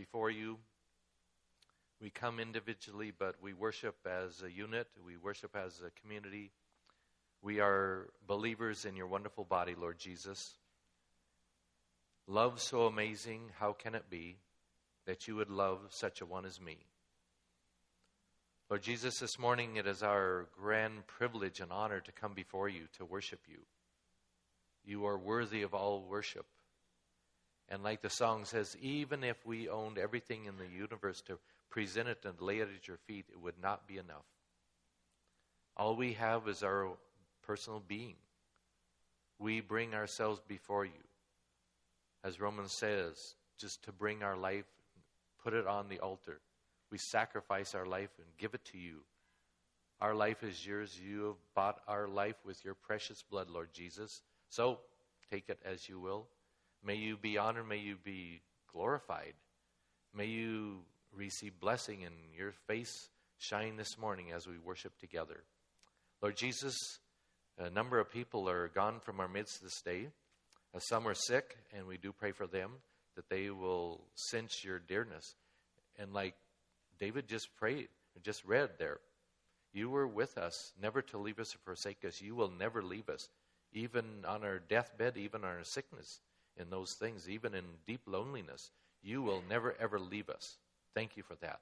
before you. We come individually, but we worship as a unit, we worship as a community. We are believers in your wonderful body, Lord Jesus. Love so amazing, how can it be that you would love such a one as me? Lord Jesus, this morning it is our grand privilege and honor to come before you to worship you. You are worthy of all worship. And like the song says, even if we owned everything in the universe to present it and lay it at your feet, it would not be enough. All we have is our personal being. We bring ourselves before you. As Romans says, just to bring our life, put it on the altar we sacrifice our life and give it to you. Our life is yours. You have bought our life with your precious blood, Lord Jesus. So take it as you will. May you be honored. May you be glorified. May you receive blessing and your face shine this morning as we worship together. Lord Jesus, a number of people are gone from our midst this day. Uh, some are sick, and we do pray for them that they will sense your dearness. And like David just prayed, just read there. You were with us, never to leave us or forsake us. You will never leave us, even on our deathbed, even on our sickness, in those things, even in deep loneliness. You will never, ever leave us. Thank you for that.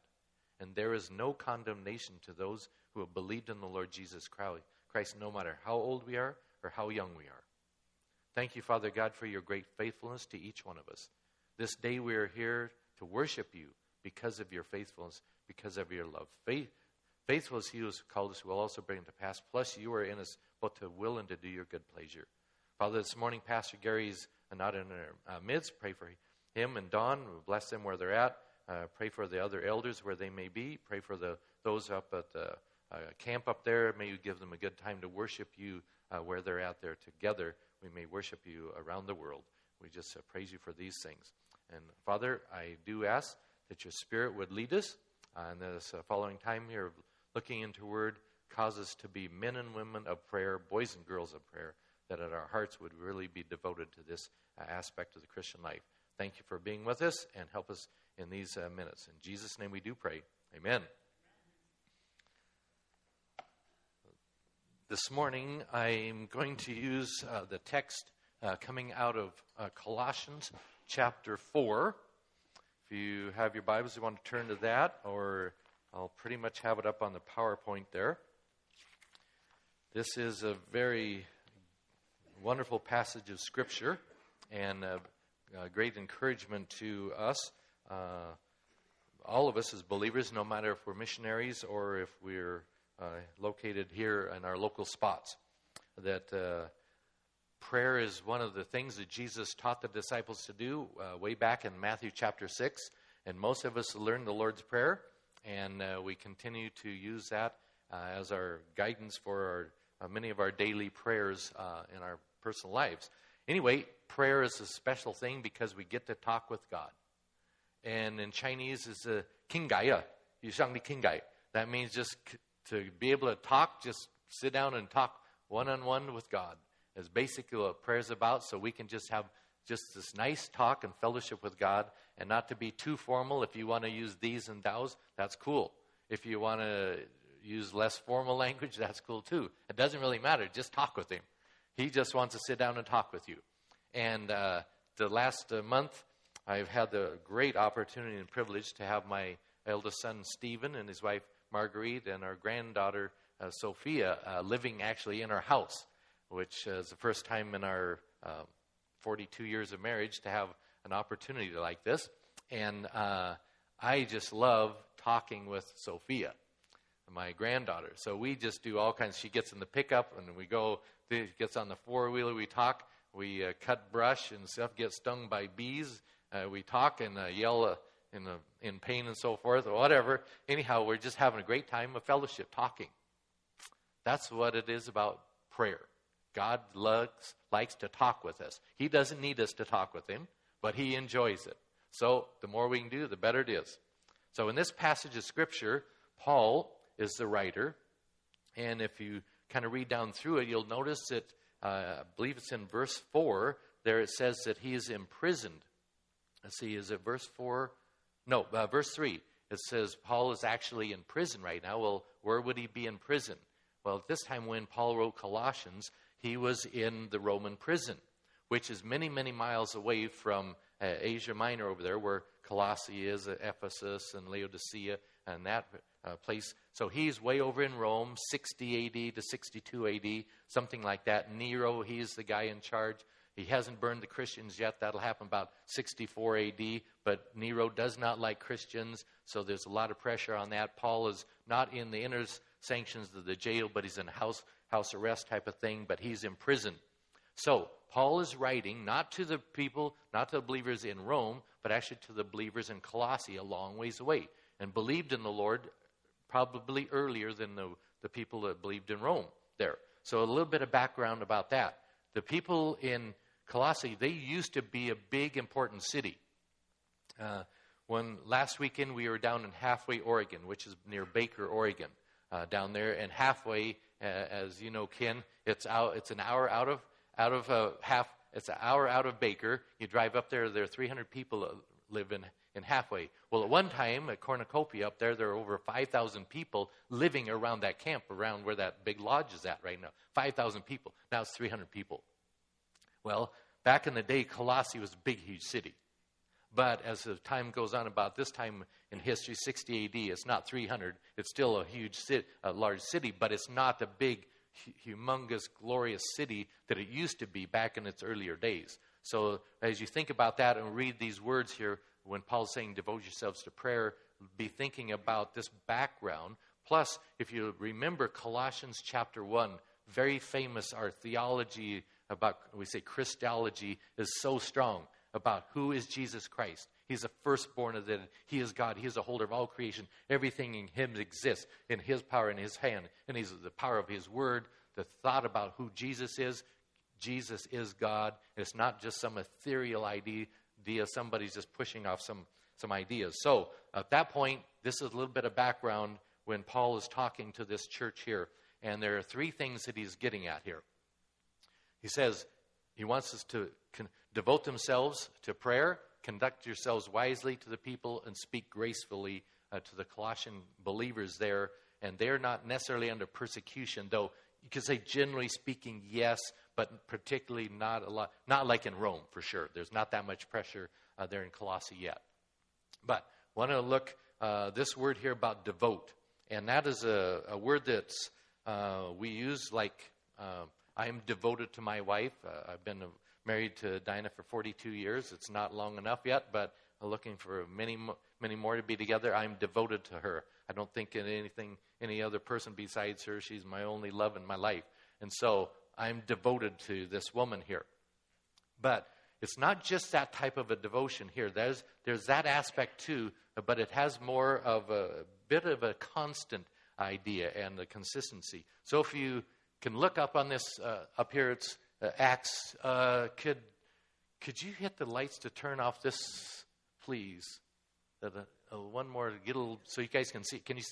And there is no condemnation to those who have believed in the Lord Jesus Christ, no matter how old we are or how young we are. Thank you, Father God, for your great faithfulness to each one of us. This day we are here to worship you because of your faithfulness, because of your love. Faith, He who has called us will also bring to pass. Plus, you are in us both to will and to do your good pleasure. Father, this morning, Pastor Gary's not in our uh, midst. Pray for him and Don. Bless them where they're at. Uh, pray for the other elders where they may be. Pray for the those up at the uh, camp up there. May you give them a good time to worship you uh, where they're at there together. We may worship you around the world. We just uh, praise you for these things. And Father, I do ask that your Spirit would lead us. Uh, and this uh, following time here, looking into Word, cause us to be men and women of prayer, boys and girls of prayer, that at our hearts would really be devoted to this uh, aspect of the Christian life. Thank you for being with us and help us in these uh, minutes. In Jesus' name we do pray. Amen. This morning I'm going to use uh, the text uh, coming out of uh, Colossians chapter 4. If you have your Bibles, you want to turn to that, or I'll pretty much have it up on the PowerPoint there. This is a very wonderful passage of Scripture and a, a great encouragement to us. Uh, all of us as believers, no matter if we're missionaries or if we're uh, located here in our local spots, that uh, Prayer is one of the things that Jesus taught the disciples to do uh, way back in Matthew chapter 6. And most of us learned the Lord's Prayer, and uh, we continue to use that uh, as our guidance for our, uh, many of our daily prayers uh, in our personal lives. Anyway, prayer is a special thing because we get to talk with God. And in Chinese, it's a kingai, yu shang kingai. That means just to be able to talk, just sit down and talk one on one with God is basically what prayer is about, so we can just have just this nice talk and fellowship with God and not to be too formal. If you want to use these and thous, that's cool. If you want to use less formal language, that's cool too. It doesn't really matter. Just talk with Him. He just wants to sit down and talk with you. And uh, the last uh, month, I've had the great opportunity and privilege to have my eldest son, Stephen, and his wife, Marguerite, and our granddaughter, uh, Sophia, uh, living actually in our house which is the first time in our uh, 42 years of marriage to have an opportunity like this. And uh, I just love talking with Sophia, my granddaughter. So we just do all kinds. She gets in the pickup, and we go. she Gets on the four wheeler. We talk. We uh, cut brush and stuff. Get stung by bees. Uh, we talk and uh, yell uh, in in pain and so forth, or whatever. Anyhow, we're just having a great time of fellowship, talking. That's what it is about prayer. God loves, likes to talk with us. He doesn't need us to talk with Him, but He enjoys it. So the more we can do, the better it is. So in this passage of Scripture, Paul is the writer. And if you kind of read down through it, you'll notice that, uh, I believe it's in verse 4, there it says that he is imprisoned. Let's see, is it verse 4? No, uh, verse 3. It says Paul is actually in prison right now. Well, where would he be in prison? Well, at this time when Paul wrote Colossians, he was in the Roman prison, which is many, many miles away from uh, Asia Minor over there, where Colossae is, uh, Ephesus and Laodicea, and that uh, place. So he's way over in Rome, 60 AD to 62 AD, something like that. Nero, he's the guy in charge. He hasn't burned the Christians yet. That'll happen about 64 AD. But Nero does not like Christians, so there's a lot of pressure on that. Paul is not in the inner sanctions of the jail, but he's in house house arrest type of thing. But he's in prison. So Paul is writing not to the people, not to the believers in Rome, but actually to the believers in Colossae, a long ways away, and believed in the Lord probably earlier than the, the people that believed in Rome there. So, a little bit of background about that. The people in Colossae, they used to be a big, important city. Uh, when last weekend we were down in Halfway, Oregon, which is near Baker, Oregon, uh, down there, and Halfway, uh, as you know, Ken, it's out. It's an hour out of out of uh, half. It's an hour out of Baker. You drive up there. There are 300 people live in in halfway. Well, at one time at Cornucopia up there, there were over 5,000 people living around that camp, around where that big lodge is at right now. 5,000 people. Now it's 300 people. Well, back in the day, Colossae was a big, huge city. But as the time goes on, about this time in history, 60 AD, it's not 300. It's still a huge, city, a large city, but it's not a big, humongous, glorious city that it used to be back in its earlier days. So as you think about that and read these words here, when Paul's saying devote yourselves to prayer, be thinking about this background. Plus, if you remember Colossians chapter 1, very famous, our theology about, we say Christology is so strong about who is Jesus Christ. He's the firstborn of the He is God. He is the holder of all creation. Everything in Him exists in His power, in His hand, and He's the power of His word. The thought about who Jesus is. Jesus is God. It's not just some ethereal idea idea. Somebody's just pushing off some, some ideas. So at that point, this is a little bit of background when Paul is talking to this church here. And there are three things that he's getting at here. He says he wants us to con- devote themselves to prayer, conduct yourselves wisely to the people, and speak gracefully uh, to the Colossian believers there. And they're not necessarily under persecution, though you could say generally speaking, yes, but particularly not a lot, not like in Rome for sure. There's not that much pressure uh, there in Colossae yet. But want to look uh, this word here about devote, and that is a, a word that uh, we use like uh, I am devoted to my wife. Uh, I've been married to Dinah for 42 years. It's not long enough yet, but looking for many many more to be together. I'm devoted to her. I don't think in anything any other person besides her. She's my only love in my life, and so I'm devoted to this woman here. But it's not just that type of a devotion here. There's, there's that aspect too, but it has more of a bit of a constant idea and the consistency. So if you can look up on this, uh, up here, it's uh, Acts. Uh, could, could you hit the lights to turn off this, please? Uh, one more, get a little, so you guys can see. Can you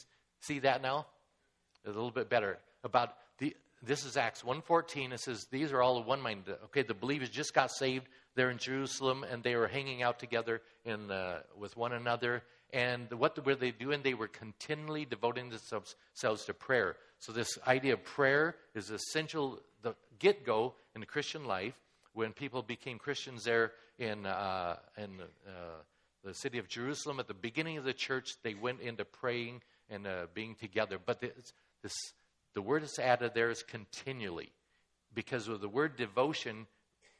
see that now? A little bit better. About the this is Acts 1.14. It says, these are all of one mind. Okay, the believers just got saved. They're in Jerusalem, and they were hanging out together in, uh, with one another. And what were they doing? They were continually devoting themselves to prayer. So this idea of prayer is essential, the get-go in the Christian life. When people became Christians there in, uh, in uh, the city of Jerusalem, at the beginning of the church, they went into praying and uh, being together. But this, this the word that's added there is continually. Because of the word devotion,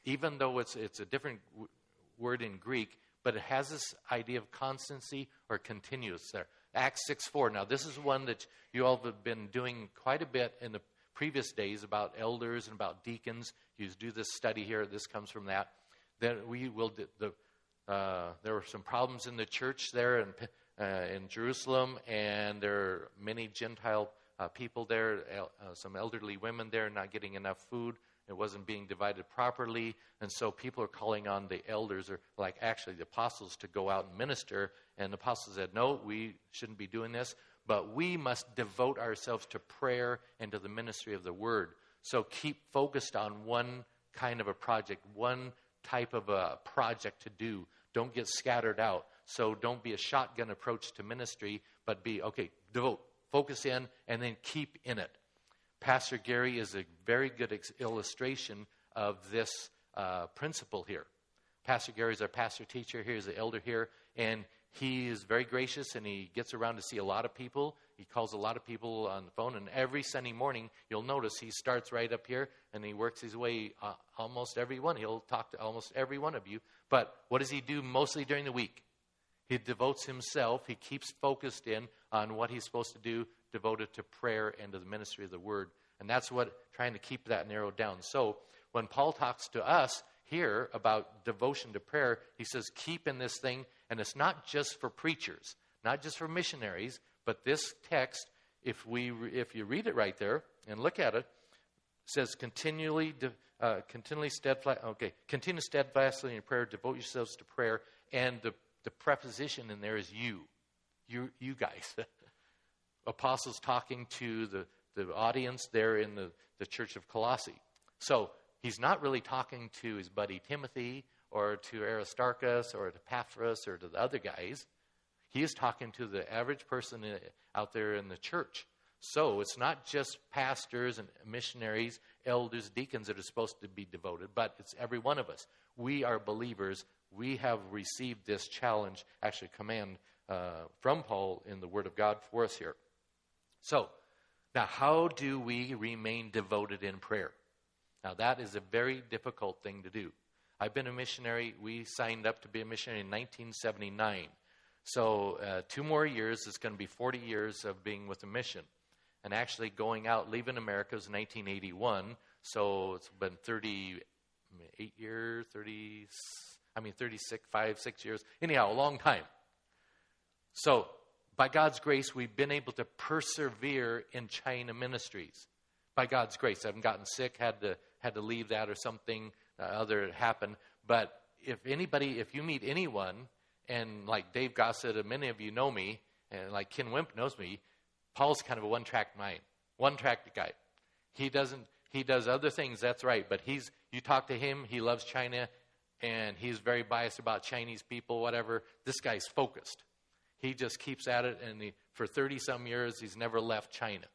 even though it's, it's a different w- word in Greek, but it has this idea of constancy or continuous there. Acts 6 4. Now, this is one that you all have been doing quite a bit in the previous days about elders and about deacons. You do this study here. This comes from that. Then we will. The, uh, there were some problems in the church there uh, in Jerusalem, and there are many Gentile uh, people there, uh, some elderly women there not getting enough food. It wasn't being divided properly. And so people are calling on the elders, or like actually the apostles, to go out and minister. And the apostles said, No, we shouldn't be doing this, but we must devote ourselves to prayer and to the ministry of the word. So keep focused on one kind of a project, one type of a project to do. Don't get scattered out. So don't be a shotgun approach to ministry, but be, okay, devote, focus in, and then keep in it. Pastor Gary is a very good ex- illustration of this uh, principle here. Pastor Gary is our pastor teacher here, he's an elder here, and he is very gracious and he gets around to see a lot of people. He calls a lot of people on the phone, and every Sunday morning, you'll notice he starts right up here and he works his way uh, almost every one. He'll talk to almost every one of you. But what does he do mostly during the week? He devotes himself, he keeps focused in on what he's supposed to do, devoted to prayer and to the ministry of the word. And that's what trying to keep that narrowed down. So when Paul talks to us here about devotion to prayer, he says, keep in this thing. And it's not just for preachers, not just for missionaries, but this text, if, we, if you read it right there and look at it, says continually, uh, continually steadfast. Okay, continue steadfastly in prayer. Devote yourselves to prayer, and the the preposition in there is you, you, you guys. Apostles talking to the the audience there in the the church of Colossae. So he's not really talking to his buddy Timothy or to Aristarchus or to Epaphras or to the other guys. He is talking to the average person out there in the church. So it's not just pastors and missionaries, elders, deacons that are supposed to be devoted, but it's every one of us. We are believers. We have received this challenge, actually, command uh, from Paul in the Word of God for us here. So, now how do we remain devoted in prayer? Now, that is a very difficult thing to do. I've been a missionary. We signed up to be a missionary in 1979. So, uh, two more years is going to be 40 years of being with a mission. And actually, going out, leaving America was 1981. So, it's been 38 years, 30, I mean, 36, 5, 6 years. Anyhow, a long time. So, by God's grace, we've been able to persevere in China ministries. By God's grace, I haven't gotten sick, had to had to leave that or something uh, other happened. But if anybody, if you meet anyone and like Dave Gossett, and many of you know me, and like Ken Wimp knows me, Paul's kind of a one-track mind, one-track guy. He doesn't. He does other things. That's right. But he's. You talk to him. He loves China, and he's very biased about Chinese people. Whatever. This guy's focused. He just keeps at it, and he, for thirty some years, he's never left China.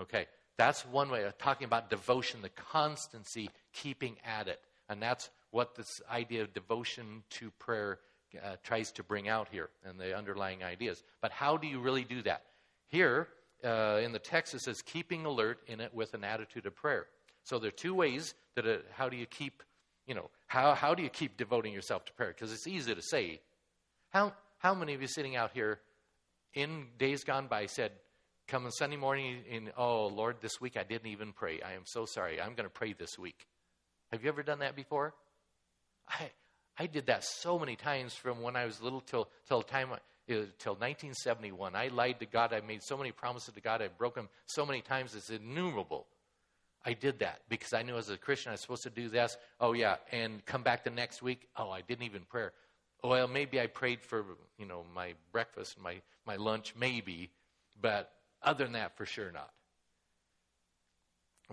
Okay. That's one way of talking about devotion, the constancy, keeping at it. And that's what this idea of devotion to prayer uh, tries to bring out here and the underlying ideas. But how do you really do that? Here uh, in the text it says keeping alert in it with an attitude of prayer. So there are two ways that uh, how do you keep, you know, how, how do you keep devoting yourself to prayer? Because it's easy to say. How, how many of you sitting out here in days gone by said, come on Sunday morning and, oh, Lord, this week I didn't even pray. I am so sorry. I'm going to pray this week. Have you ever done that before? I, I did that so many times from when I was little till till time uh, till 1971. I lied to God. I made so many promises to God. I broke them so many times. It's innumerable. I did that because I knew as a Christian I was supposed to do this. Oh yeah, and come back the next week. Oh, I didn't even pray. Well, maybe I prayed for you know my breakfast, my my lunch, maybe, but other than that, for sure not.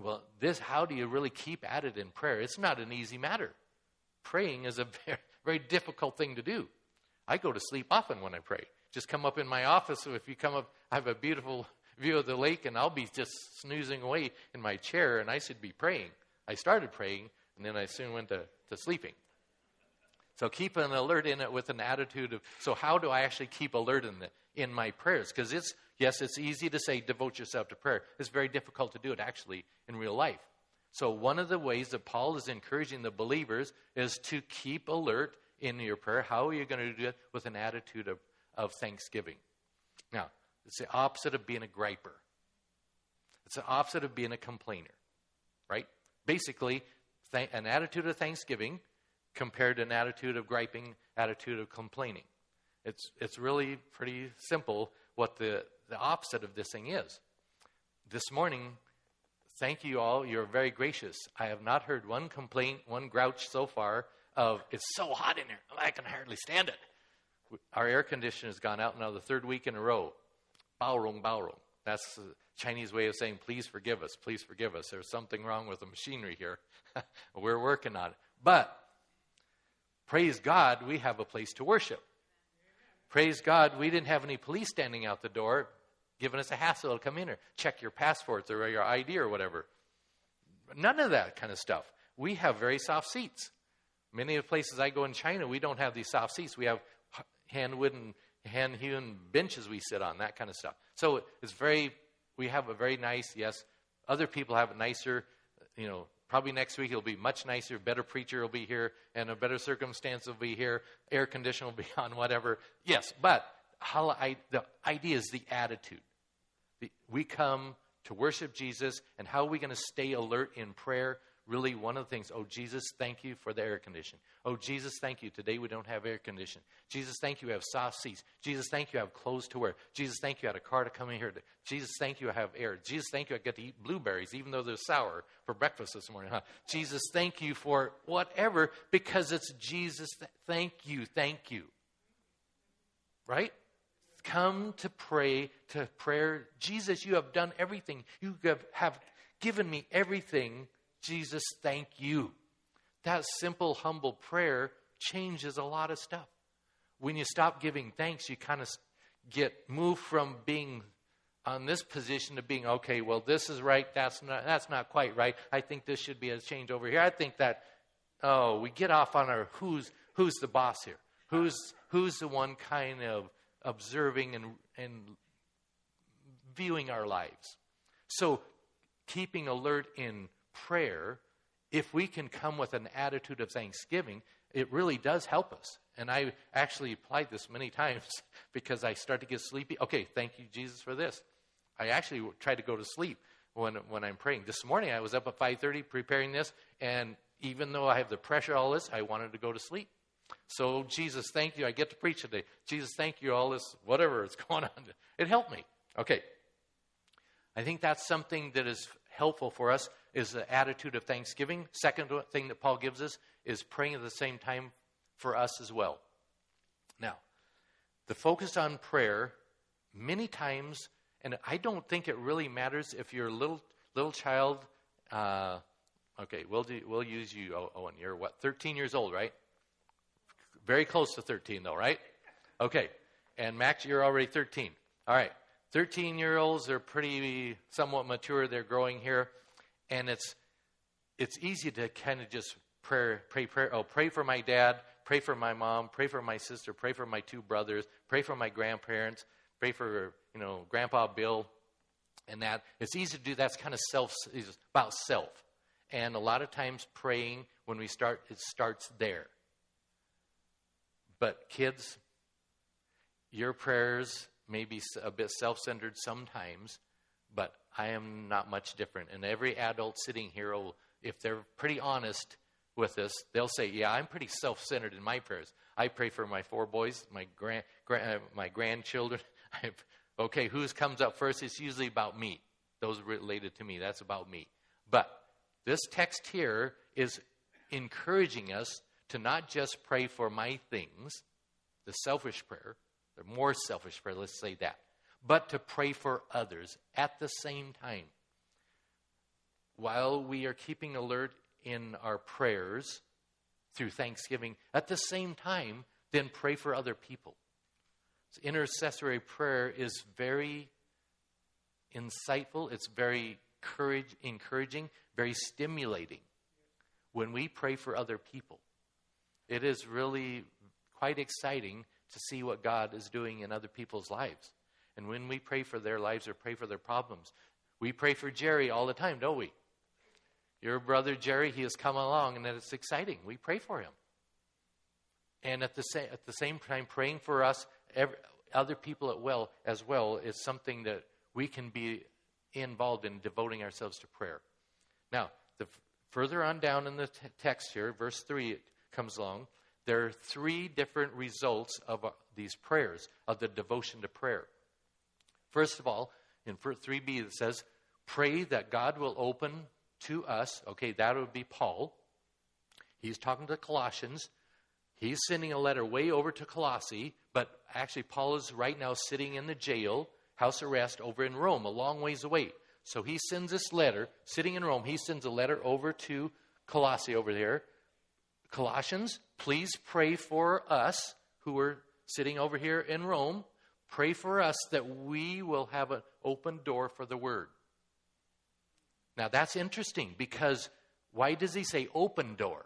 Well, this how do you really keep at it in prayer? It's not an easy matter praying is a very, very difficult thing to do. I go to sleep often when I pray. Just come up in my office. If you come up, I have a beautiful view of the lake, and I'll be just snoozing away in my chair, and I should be praying. I started praying, and then I soon went to, to sleeping. So keep an alert in it with an attitude of, so how do I actually keep alert in, the, in my prayers? Because it's, yes, it's easy to say devote yourself to prayer. It's very difficult to do it actually in real life. So, one of the ways that Paul is encouraging the believers is to keep alert in your prayer. How are you going to do it? With an attitude of, of thanksgiving. Now, it's the opposite of being a griper, it's the opposite of being a complainer, right? Basically, th- an attitude of thanksgiving compared to an attitude of griping, attitude of complaining. It's, it's really pretty simple what the, the opposite of this thing is. This morning, Thank you all. You're very gracious. I have not heard one complaint, one grouch so far of, it's so hot in here. I can hardly stand it. Our air conditioner has gone out now the third week in a row. Baorong, baorong. That's the Chinese way of saying, please forgive us, please forgive us. There's something wrong with the machinery here. We're working on it. But, praise God, we have a place to worship. praise God, we didn't have any police standing out the door giving us a hassle to come in or check your passports or your ID or whatever. None of that kind of stuff. We have very soft seats. Many of the places I go in China, we don't have these soft seats. We have hand wooden, hand hewn benches we sit on, that kind of stuff. So it's very, we have a very nice, yes, other people have a nicer, you know, probably next week it'll be much nicer, better preacher will be here, and a better circumstance will be here, air condition will be on, whatever. Yes, but how I, the idea is the attitude. The, we come to worship Jesus, and how are we going to stay alert in prayer? Really one of the things oh jesus thank you for the air conditioning oh jesus thank you. Today we don't have air conditioning jesus thank you. We have soft seats. Jesus thank you. I have clothes to wear. Jesus thank you. I had a car to come in here. Jesus thank you. I have air. Jesus thank you. I get to eat blueberries even though they're sour for breakfast this morning huh? jesus thank you for whatever because it's jesus. Th- thank you. Thank you. Right? Come to pray to prayer. Jesus you have done everything. You have, have given me everything Jesus, thank you. That simple, humble prayer changes a lot of stuff. When you stop giving thanks, you kind of get moved from being on this position to being okay well this is right that's not that's not quite right i think this should be a change over here i think that oh we get off on our who's who's the boss here who's who's the one kind of observing and and viewing our lives so keeping alert in prayer, if we can come with an attitude of thanksgiving, it really does help us. And I actually applied this many times because I start to get sleepy. Okay, thank you, Jesus, for this. I actually try to go to sleep when, when I'm praying. This morning I was up at 5.30 preparing this, and even though I have the pressure, all this, I wanted to go to sleep. So, Jesus, thank you. I get to preach today. Jesus, thank you. All this, whatever is going on. It helped me. Okay. I think that's something that is helpful for us is the attitude of thanksgiving. Second thing that Paul gives us is praying at the same time for us as well. Now, the focus on prayer, many times, and I don't think it really matters if you're a little little child. Uh, okay, we'll do, we'll use you, Owen. You're what, 13 years old, right? Very close to 13, though, right? Okay, and Max, you're already 13. All right, 13 year olds are pretty somewhat mature. They're growing here and it's it's easy to kind of just pray, pray, pray. Oh, pray for my dad, pray for my mom, pray for my sister, pray for my two brothers, pray for my grandparents, pray for you know Grandpa Bill, and that. It's easy to do. That's kind of self. It's about self, and a lot of times praying when we start, it starts there. But kids, your prayers may be a bit self-centered sometimes, but I am not much different. And every adult sitting here, will, if they're pretty honest with us, they'll say, "Yeah, I'm pretty self-centered in my prayers. I pray for my four boys, my grand, grand uh, my grandchildren. okay, who's comes up first? It's usually about me. Those related to me. That's about me. But this text here is encouraging us to not just pray for my things, the selfish prayer, the more selfish prayer. Let's say that but to pray for others at the same time. While we are keeping alert in our prayers through thanksgiving, at the same time, then pray for other people. So intercessory prayer is very insightful, it's very courage, encouraging, very stimulating when we pray for other people. It is really quite exciting to see what God is doing in other people's lives. And when we pray for their lives or pray for their problems, we pray for Jerry all the time, don't we? Your brother Jerry, he has come along, and it's exciting. We pray for him. And at the, sa- at the same time, praying for us, every, other people at well, as well, is something that we can be involved in devoting ourselves to prayer. Now, the further on down in the t- text here, verse 3 it comes along, there are three different results of uh, these prayers, of the devotion to prayer. First of all, in 3b, it says, Pray that God will open to us. Okay, that would be Paul. He's talking to Colossians. He's sending a letter way over to Colossae, but actually, Paul is right now sitting in the jail, house arrest over in Rome, a long ways away. So he sends this letter, sitting in Rome, he sends a letter over to Colossae over there. Colossians, please pray for us who are sitting over here in Rome, pray for us that we will have an open door for the word. Now that's interesting because why does he say open door?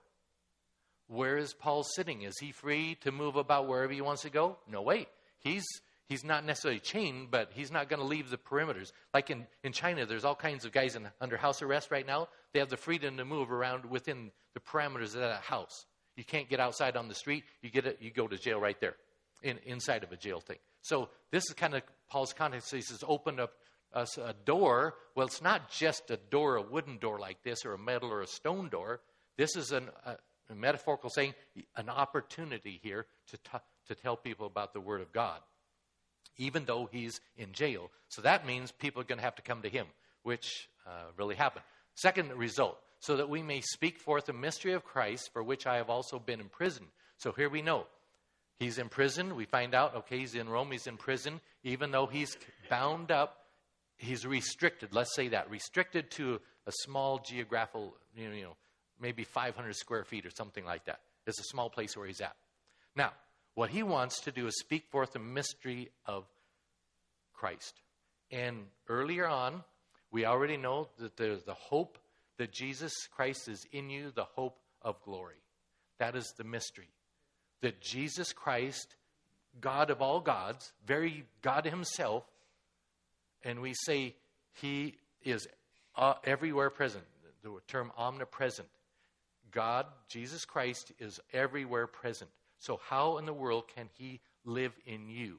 Where is Paul sitting? Is he free to move about wherever he wants to go? No way. He's he's not necessarily chained, but he's not going to leave the perimeters. Like in, in China, there's all kinds of guys in, under house arrest right now. They have the freedom to move around within the parameters of that house. You can't get outside on the street. You get it, you go to jail right there, in, inside of a jail thing. So this is kind of Paul's context. He says, open up us a door. Well, it's not just a door, a wooden door like this, or a metal or a stone door. This is an, a, a metaphorical saying, an opportunity here to, t- to tell people about the Word of God even though he's in jail. So that means people are going to have to come to him, which uh, really happened. Second result, so that we may speak forth the mystery of Christ, for which I have also been imprisoned. So here we know he's in prison. We find out, okay, he's in Rome, he's in prison. Even though he's bound up, he's restricted. Let's say that restricted to a small geographical, you know, maybe 500 square feet or something like that. It's a small place where he's at. Now, what he wants to do is speak forth the mystery of Christ. And earlier on, we already know that there's the hope that Jesus Christ is in you, the hope of glory. That is the mystery. That Jesus Christ, God of all gods, very God Himself, and we say He is uh, everywhere present, the term omnipresent. God, Jesus Christ, is everywhere present. So, how in the world can He live in you?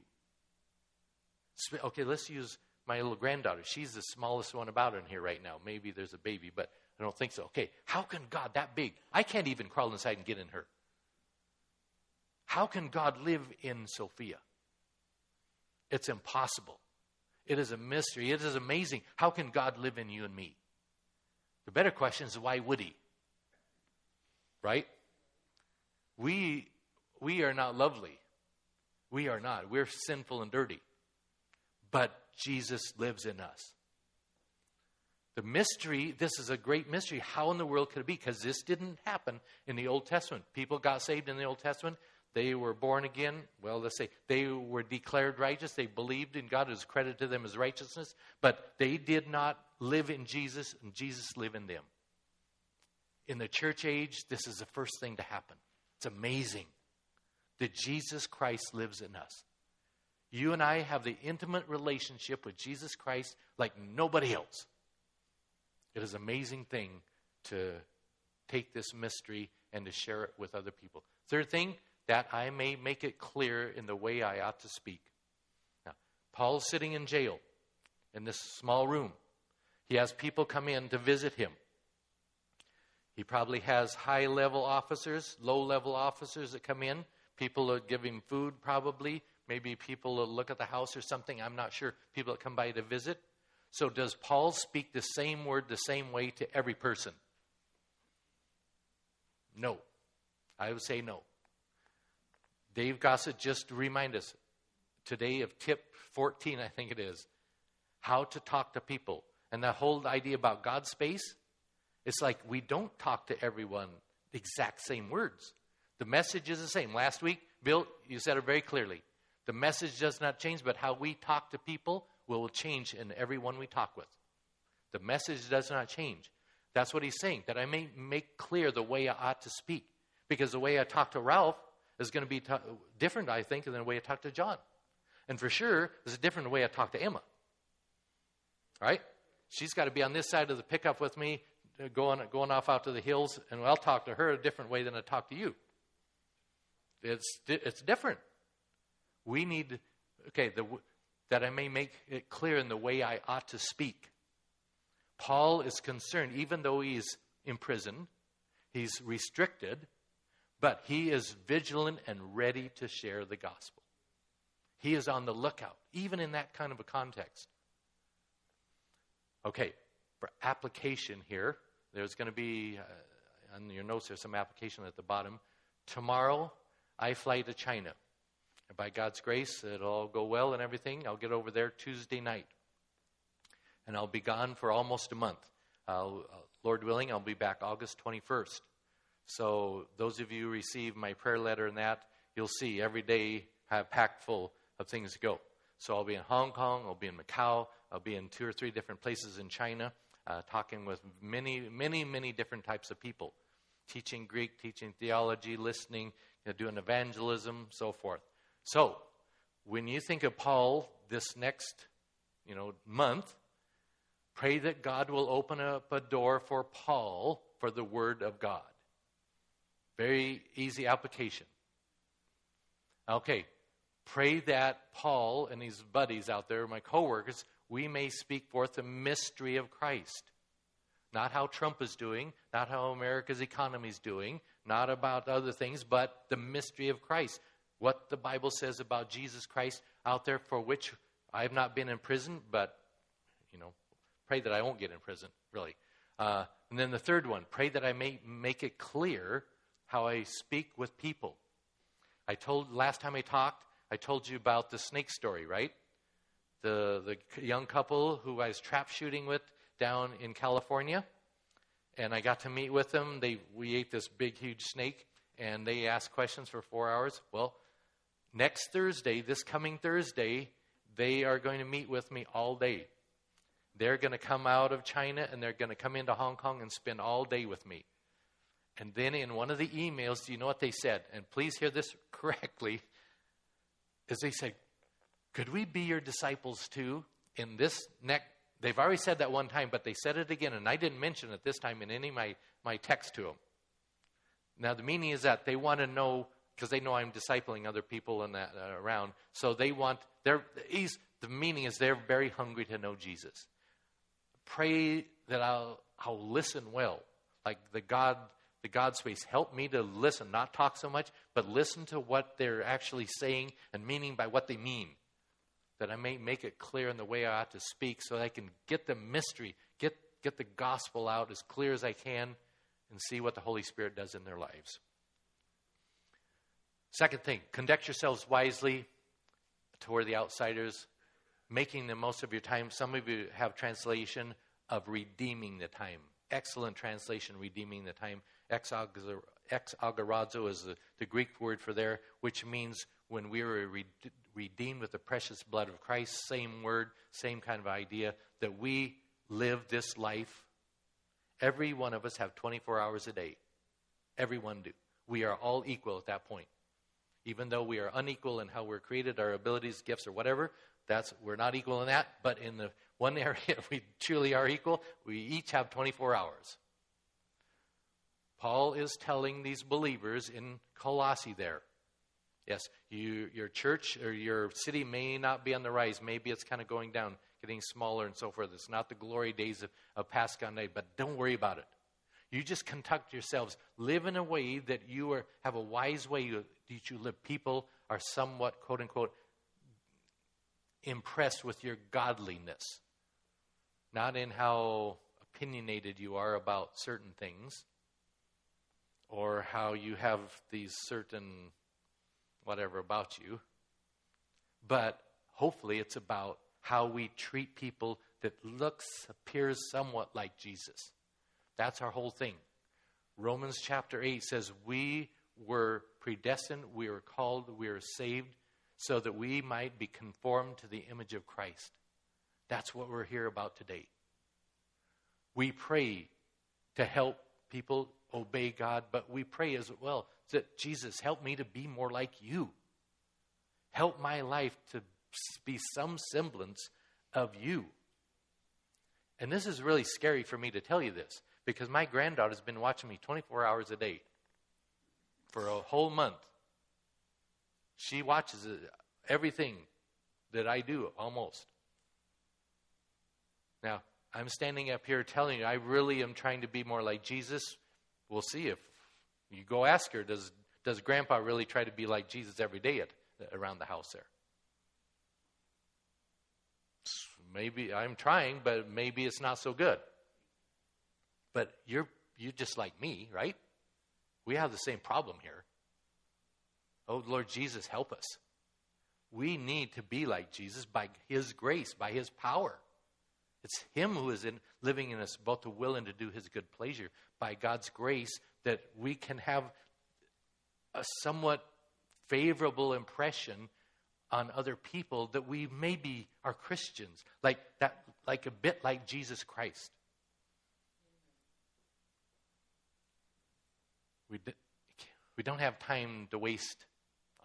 Okay, let's use my little granddaughter. She's the smallest one about in here right now. Maybe there's a baby, but I don't think so. Okay, how can God that big? I can't even crawl inside and get in her. How can God live in Sophia? It's impossible. It is a mystery. It is amazing. How can God live in you and me? The better question is why would he? Right? We we are not lovely. We are not. We're sinful and dirty. But Jesus lives in us. The mystery, this is a great mystery. How in the world could it be? Because this didn't happen in the Old Testament. People got saved in the Old Testament. They were born again. Well, let's say they were declared righteous. They believed in God. It was credited to them as righteousness. But they did not live in Jesus, and Jesus lived in them. In the church age, this is the first thing to happen. It's amazing that Jesus Christ lives in us. You and I have the intimate relationship with Jesus Christ like nobody else. It is an amazing thing to take this mystery and to share it with other people. Third thing, that I may make it clear in the way I ought to speak. Now, Paul's sitting in jail in this small room. He has people come in to visit him. He probably has high level officers, low level officers that come in People that give him food, probably. Maybe people that look at the house or something. I'm not sure. People that come by to visit. So, does Paul speak the same word the same way to every person? No. I would say no. Dave Gossett just remind us today of tip 14, I think it is, how to talk to people. And that whole idea about God's space, it's like we don't talk to everyone the exact same words. The message is the same. Last week, Bill, you said it very clearly. The message does not change, but how we talk to people will change in everyone we talk with. The message does not change. That's what he's saying, that I may make clear the way I ought to speak. Because the way I talk to Ralph is going to be ta- different, I think, than the way I talk to John. And for sure, there's a different way I talk to Emma. Right? She's got to be on this side of the pickup with me, uh, going, going off out to the hills, and I'll talk to her a different way than I talk to you. It's, it's different. We need, okay, the, that I may make it clear in the way I ought to speak. Paul is concerned, even though he's imprisoned, he's restricted, but he is vigilant and ready to share the gospel. He is on the lookout, even in that kind of a context. Okay, for application here, there's going to be, uh, on your notes, there's some application at the bottom. Tomorrow, I fly to China. And by God's grace, it'll all go well and everything. I'll get over there Tuesday night. And I'll be gone for almost a month. Uh, Lord willing, I'll be back August 21st. So, those of you who receive my prayer letter and that, you'll see every day I have packed full of things to go. So I'll be in Hong Kong, I'll be in Macau, I'll be in two or three different places in China, uh, talking with many, many, many different types of people, teaching Greek, teaching theology, listening, you know, doing evangelism, so forth. So when you think of Paul this next, you know, month, pray that God will open up a door for Paul for the Word of God. Very easy application. Okay, pray that Paul and his buddies out there, my coworkers, we may speak forth the mystery of Christ. Not how Trump is doing, not how America's economy is doing, not about other things, but the mystery of Christ. What the Bible says about Jesus Christ out there for which I have not been in prison, but, you know, pray that I won't get in prison, really. Uh, and then the third one, pray that I may make it clear how I speak with people. I told, last time I talked, I told you about the snake story, right? The, the young couple who I was trap shooting with down in California. And I got to meet with them. They, we ate this big, huge snake, and they asked questions for four hours. Well, next Thursday, this coming Thursday, they are going to meet with me all day. They're going to come out of China and they're going to come into Hong Kong and spend all day with me. And then in one of the emails, do you know what they said? And please hear this correctly. Is they said, Could we be your disciples too? In this next, they've already said that one time, but they said it again, and I didn't mention it this time in any of my, my text to them. Now, the meaning is that they want to know, because they know I'm discipling other people and that uh, around, so they want, they're, the meaning is they're very hungry to know Jesus. Pray that I'll, I'll listen well, like the God the God space. Help me to listen, not talk so much, but listen to what they're actually saying and meaning by what they mean. That I may make it clear in the way I ought to speak so I can get the mystery, get, get the gospel out as clear as I can, and see what the Holy Spirit does in their lives. Second thing, conduct yourselves wisely toward the outsiders, making the most of your time. Some of you have translation of redeeming the time. Excellent translation, redeeming the time exagorazo is the, the, Greek word for there, which means when we were redeemed with the precious blood of Christ. Same word, same kind of idea that we live this life. Every one of us have 24 hours a day. Everyone do. We are all equal at that point. Even though we are unequal in how we're created, our abilities, gifts, or whatever, that's we're not equal in that. But in the one area we truly are equal, we each have 24 hours. Paul is telling these believers in Colossae there. Yes, you, your church or your city may not be on the rise. Maybe it's kind of going down, getting smaller and so forth. It's not the glory days of, of Pascal night, but don't worry about it. You just conduct yourselves. Live in a way that you are, have a wise way that you live. People are somewhat, quote unquote, impressed with your godliness. Not in how opinionated you are about certain things, or how you have these certain whatever about you, but hopefully it's about how we treat people that looks, appears somewhat like Jesus. That's our whole thing. Romans chapter 8 says, We were predestined, we were called, we were saved, so that we might be conformed to the image of Christ. That's what we're here about today. We pray to help people obey God, but we pray as well that Jesus, help me to be more like you. Help my life to be some semblance of you. And this is really scary for me to tell you this because my granddaughter's been watching me 24 hours a day for a whole month. She watches uh, everything that I do almost. Now, I'm standing up here telling you I really am trying to be more like Jesus we'll see if you go ask her, does, does grandpa really try to be like Jesus every day at, around the house there? Maybe I'm trying, but maybe it's not so good. But you're, you're just like me, right? We have the same problem here. Oh, Lord Jesus, help us. We need to be like Jesus by His grace, by His power. It's Him who is in, living in us both to will and to do His good pleasure by God's grace that we can have a somewhat favorable impression on other people that we maybe are Christians, like that, like a bit like Jesus Christ. We, d- we don't have time to waste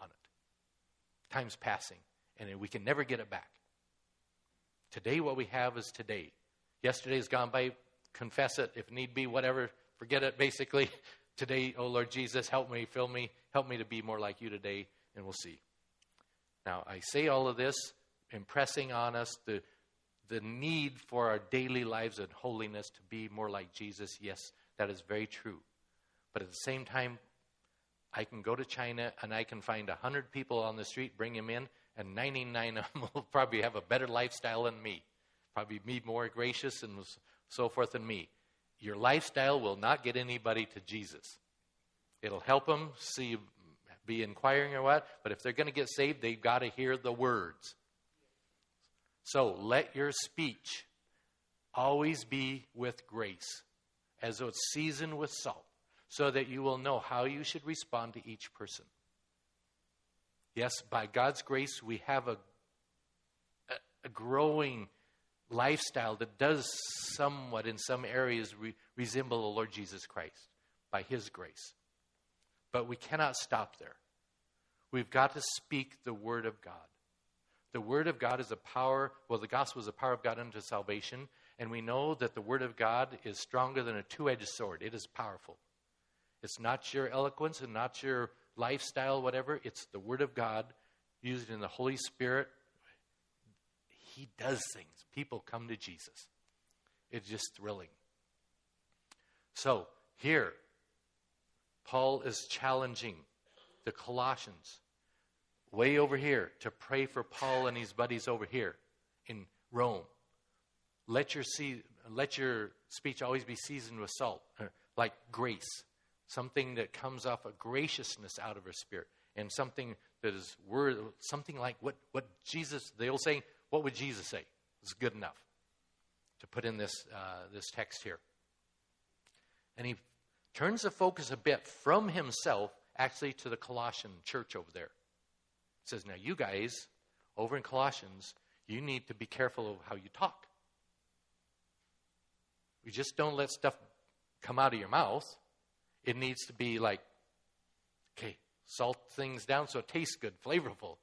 on it. Time's passing, and we can never get it back. Today, what we have is today. Yesterday's gone by. Confess it if need be, whatever. Forget it, basically. Today, oh Lord Jesus, help me, fill me, help me to be more like you today, and we'll see. Now, I say all of this, impressing on us the, the need for our daily lives and holiness to be more like Jesus. Yes, that is very true. But at the same time, I can go to China and I can find 100 people on the street, bring them in, and 99 of them will probably have a better lifestyle than me. Probably be more gracious and so forth than me. Your lifestyle will not get anybody to Jesus. It'll help them see, be inquiring or what, but if they're going to get saved, they've got to hear the words. So let your speech always be with grace, as though it's seasoned with salt, so that you will know how you should respond to each person. Yes, by God's grace, we have a, a, a growing lifestyle that does somewhat, in some areas, re- resemble the Lord Jesus Christ by His grace. But we cannot stop there. We've got to speak the Word of God. The Word of God is a power, well, the gospel is a power of God unto salvation, and we know that the Word of God is stronger than a two edged sword. It is powerful. It's not your eloquence and not your lifestyle, whatever. It's the Word of God used in the Holy Spirit. He does things. People come to Jesus. It's just thrilling. So, here, Paul is challenging the Colossians way over here to pray for Paul and his buddies over here in Rome. Let your, see, let your speech always be seasoned with salt, like grace something that comes off a graciousness out of her spirit, and something that is word, something like what, what Jesus, the old saying, what would Jesus say? Is good enough to put in this, uh, this text here. And he turns the focus a bit from himself actually to the Colossian church over there. He says, Now, you guys over in Colossians, you need to be careful of how you talk. You just don't let stuff come out of your mouth. It needs to be like, okay, salt things down so it tastes good, flavorful,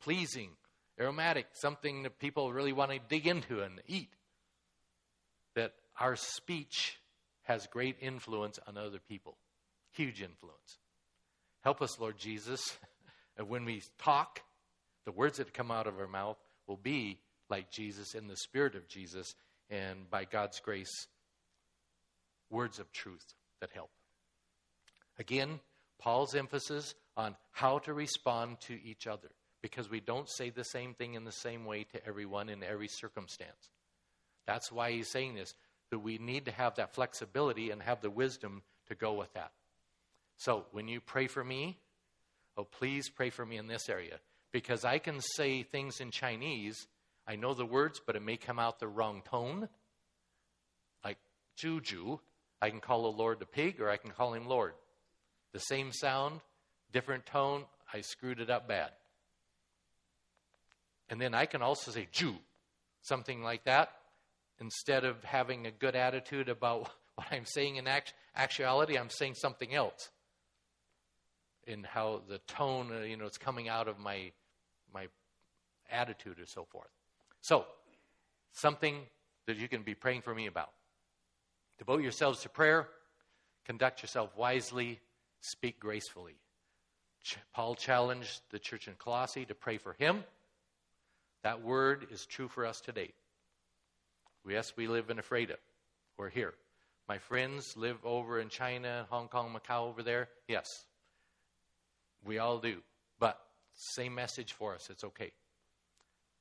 pleasing, aromatic, something that people really want to dig into and eat. That our speech has great influence on other people, huge influence. Help us, Lord Jesus, and when we talk, the words that come out of our mouth will be like Jesus in the spirit of Jesus, and by God's grace, words of truth that help. Again, Paul's emphasis on how to respond to each other because we don't say the same thing in the same way to everyone in every circumstance. That's why he's saying this, that we need to have that flexibility and have the wisdom to go with that. So when you pray for me, oh, please pray for me in this area because I can say things in Chinese. I know the words, but it may come out the wrong tone. Like Juju, I can call the Lord the pig or I can call him Lord. The same sound, different tone, I screwed it up bad. And then I can also say Jew, something like that, instead of having a good attitude about what I'm saying in act- actuality, I'm saying something else. In how the tone, uh, you know, it's coming out of my my attitude or so forth. So, something that you can be praying for me about. Devote yourselves to prayer. Conduct yourself wisely speak gracefully. Paul challenged the church in Colossae to pray for him. That word is true for us today. Yes, we live in Ephrata. We're here. My friends live over in China, Hong Kong, Macau, over there. Yes, we all do. But same message for us. It's okay.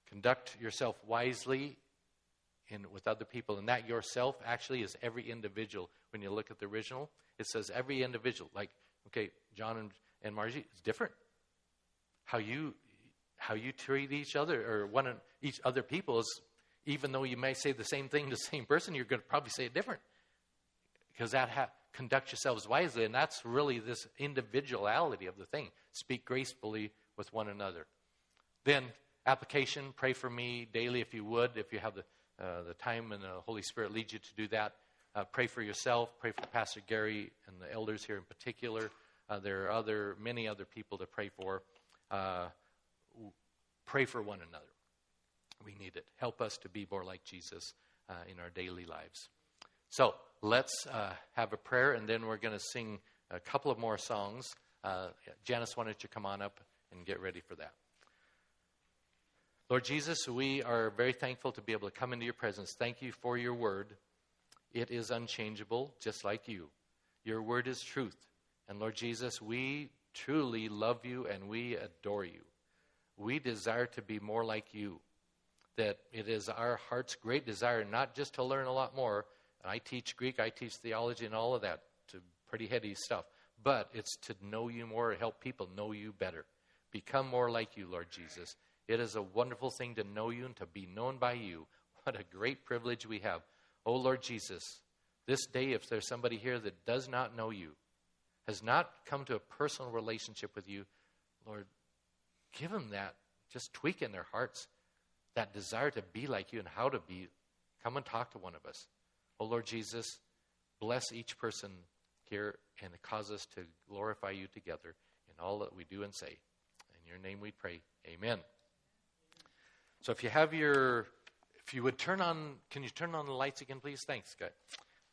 Conduct yourself wisely in, with other people. And that yourself actually is every individual. When you look at the original, it says every individual. Like Okay, John and, and Margie, it's different. How you how you treat each other or one each other people is even though you may say the same thing to the same person, you're going to probably say it different. Because that ha- conduct yourselves wisely, and that's really this individuality of the thing. Speak gracefully with one another. Then, application pray for me daily if you would, if you have the, uh, the time and the Holy Spirit leads you to do that. Uh, pray for yourself, pray for Pastor Gary and the elders here in particular. Uh, there are other many other people to pray for. Uh, pray for one another. We need it. Help us to be more like Jesus uh, in our daily lives. So let's uh, have a prayer, and then we're going to sing a couple of more songs. Uh, Janice, why don't you come on up and get ready for that? Lord Jesus, we are very thankful to be able to come into your presence. Thank you for your word. It is unchangeable, just like you. Your word is truth. And Lord Jesus, we truly love you and we adore you. We desire to be more like you. That it is our heart's great desire not just to learn a lot more. I teach Greek, I teach theology, and all of that, to pretty heady stuff. But it's to know you more, help people know you better. Become more like you, Lord Jesus. It is a wonderful thing to know you and to be known by you. What a great privilege we have. Oh, Lord Jesus, this day, if there's somebody here that does not know you, has not come to a personal relationship with you, Lord, give them that. Just tweak in their hearts that desire to be like you and how to be. Come and talk to one of us. Oh, Lord Jesus, bless each person here and cause us to glorify you together in all that we do and say. In your name we pray. Amen. So if you have your, if you would turn on, can you turn on the lights again, please? Thanks, guy.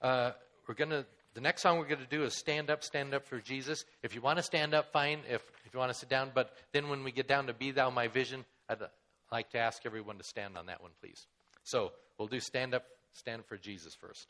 Uh, we're to, the next song we're to do is Stand Up, Stand Up for Jesus. If you want to stand up, fine. If, if you want to sit down, but then when we get down to Be Thou My Vision, I'd like to ask everyone to stand on that one, please. So we'll do Stand Up, Stand for Jesus first.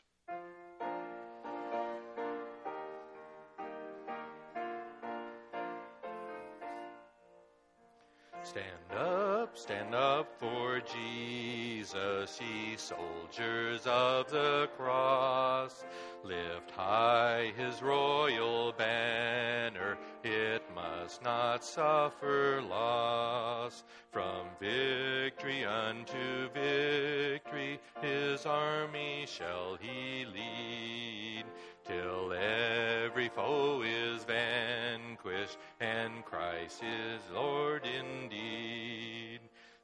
Stand up, stand up for Jesus, ye soldiers of the cross. Lift high his royal banner, it must not suffer loss. From victory unto victory, his army shall he lead till every foe is vanquished and Christ is Lord indeed.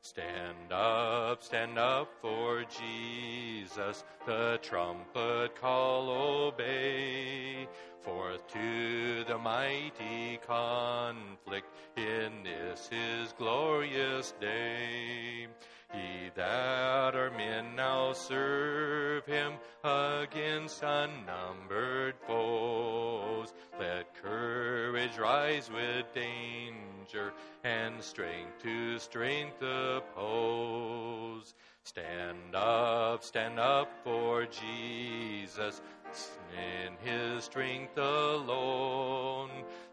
Stand up, stand up for Jesus, the trumpet call obey. Forth to the mighty conflict in this his glorious day. Ye that are men now serve him against unnumbered foes. Let courage rise with danger and strength to strength oppose. Stand up, stand up for Jesus, in his strength alone.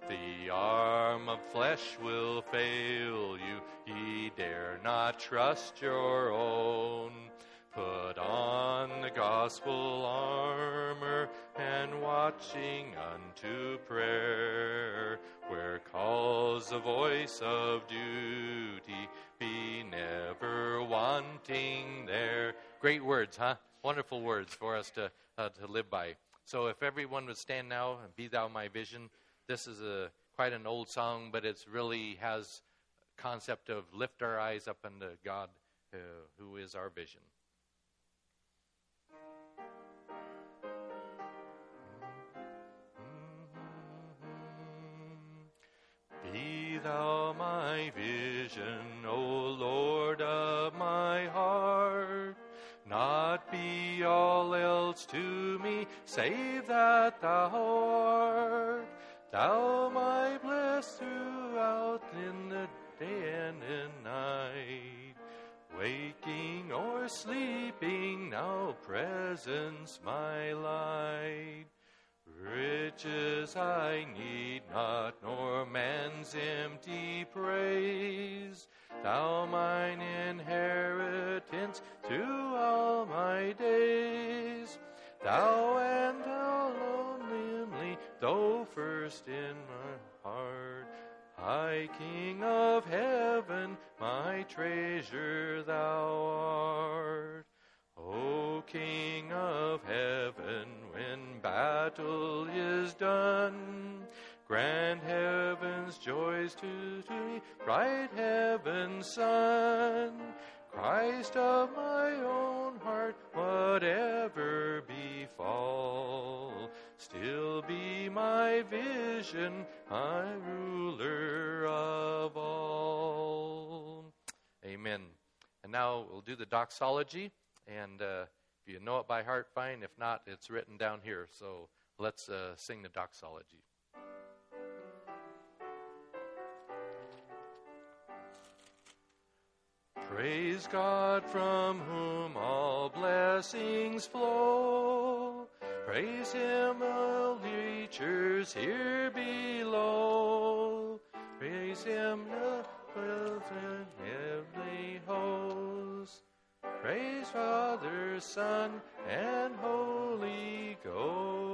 The arm of flesh will fail you, ye dare not trust your own. Put on the gospel armor and watching unto prayer, calls the voice of duty, be never wanting there. Great words, huh? Wonderful words for us to, uh, to live by. So if everyone would stand now and be thou my vision. This is a quite an old song, but it really has concept of lift our eyes up unto God, uh, who is our vision. Thou my vision, O Lord of my heart. Not be all else to me, save that thou art. Thou my bliss throughout in the day and in night. Waking or sleeping, now presence my light. Riches I need not, nor man's empty praise. Thou mine inheritance through all my days. Thou and thou lonely, though first in my heart. High King of heaven, my treasure thou art. O King of heaven, battle is done, Grant heaven's joys to, to me, bright heaven's sun. Christ of my own heart, whatever befall, still be my vision, my ruler of all. Amen. And now we'll do the doxology, and uh, if you know it by heart, fine. If not, it's written down here. So let's uh, sing the doxology. Praise God from whom all blessings flow. Praise Him, all creatures here below. Praise Him, the heavenly hosts. Praise Father, Son, and Holy Ghost.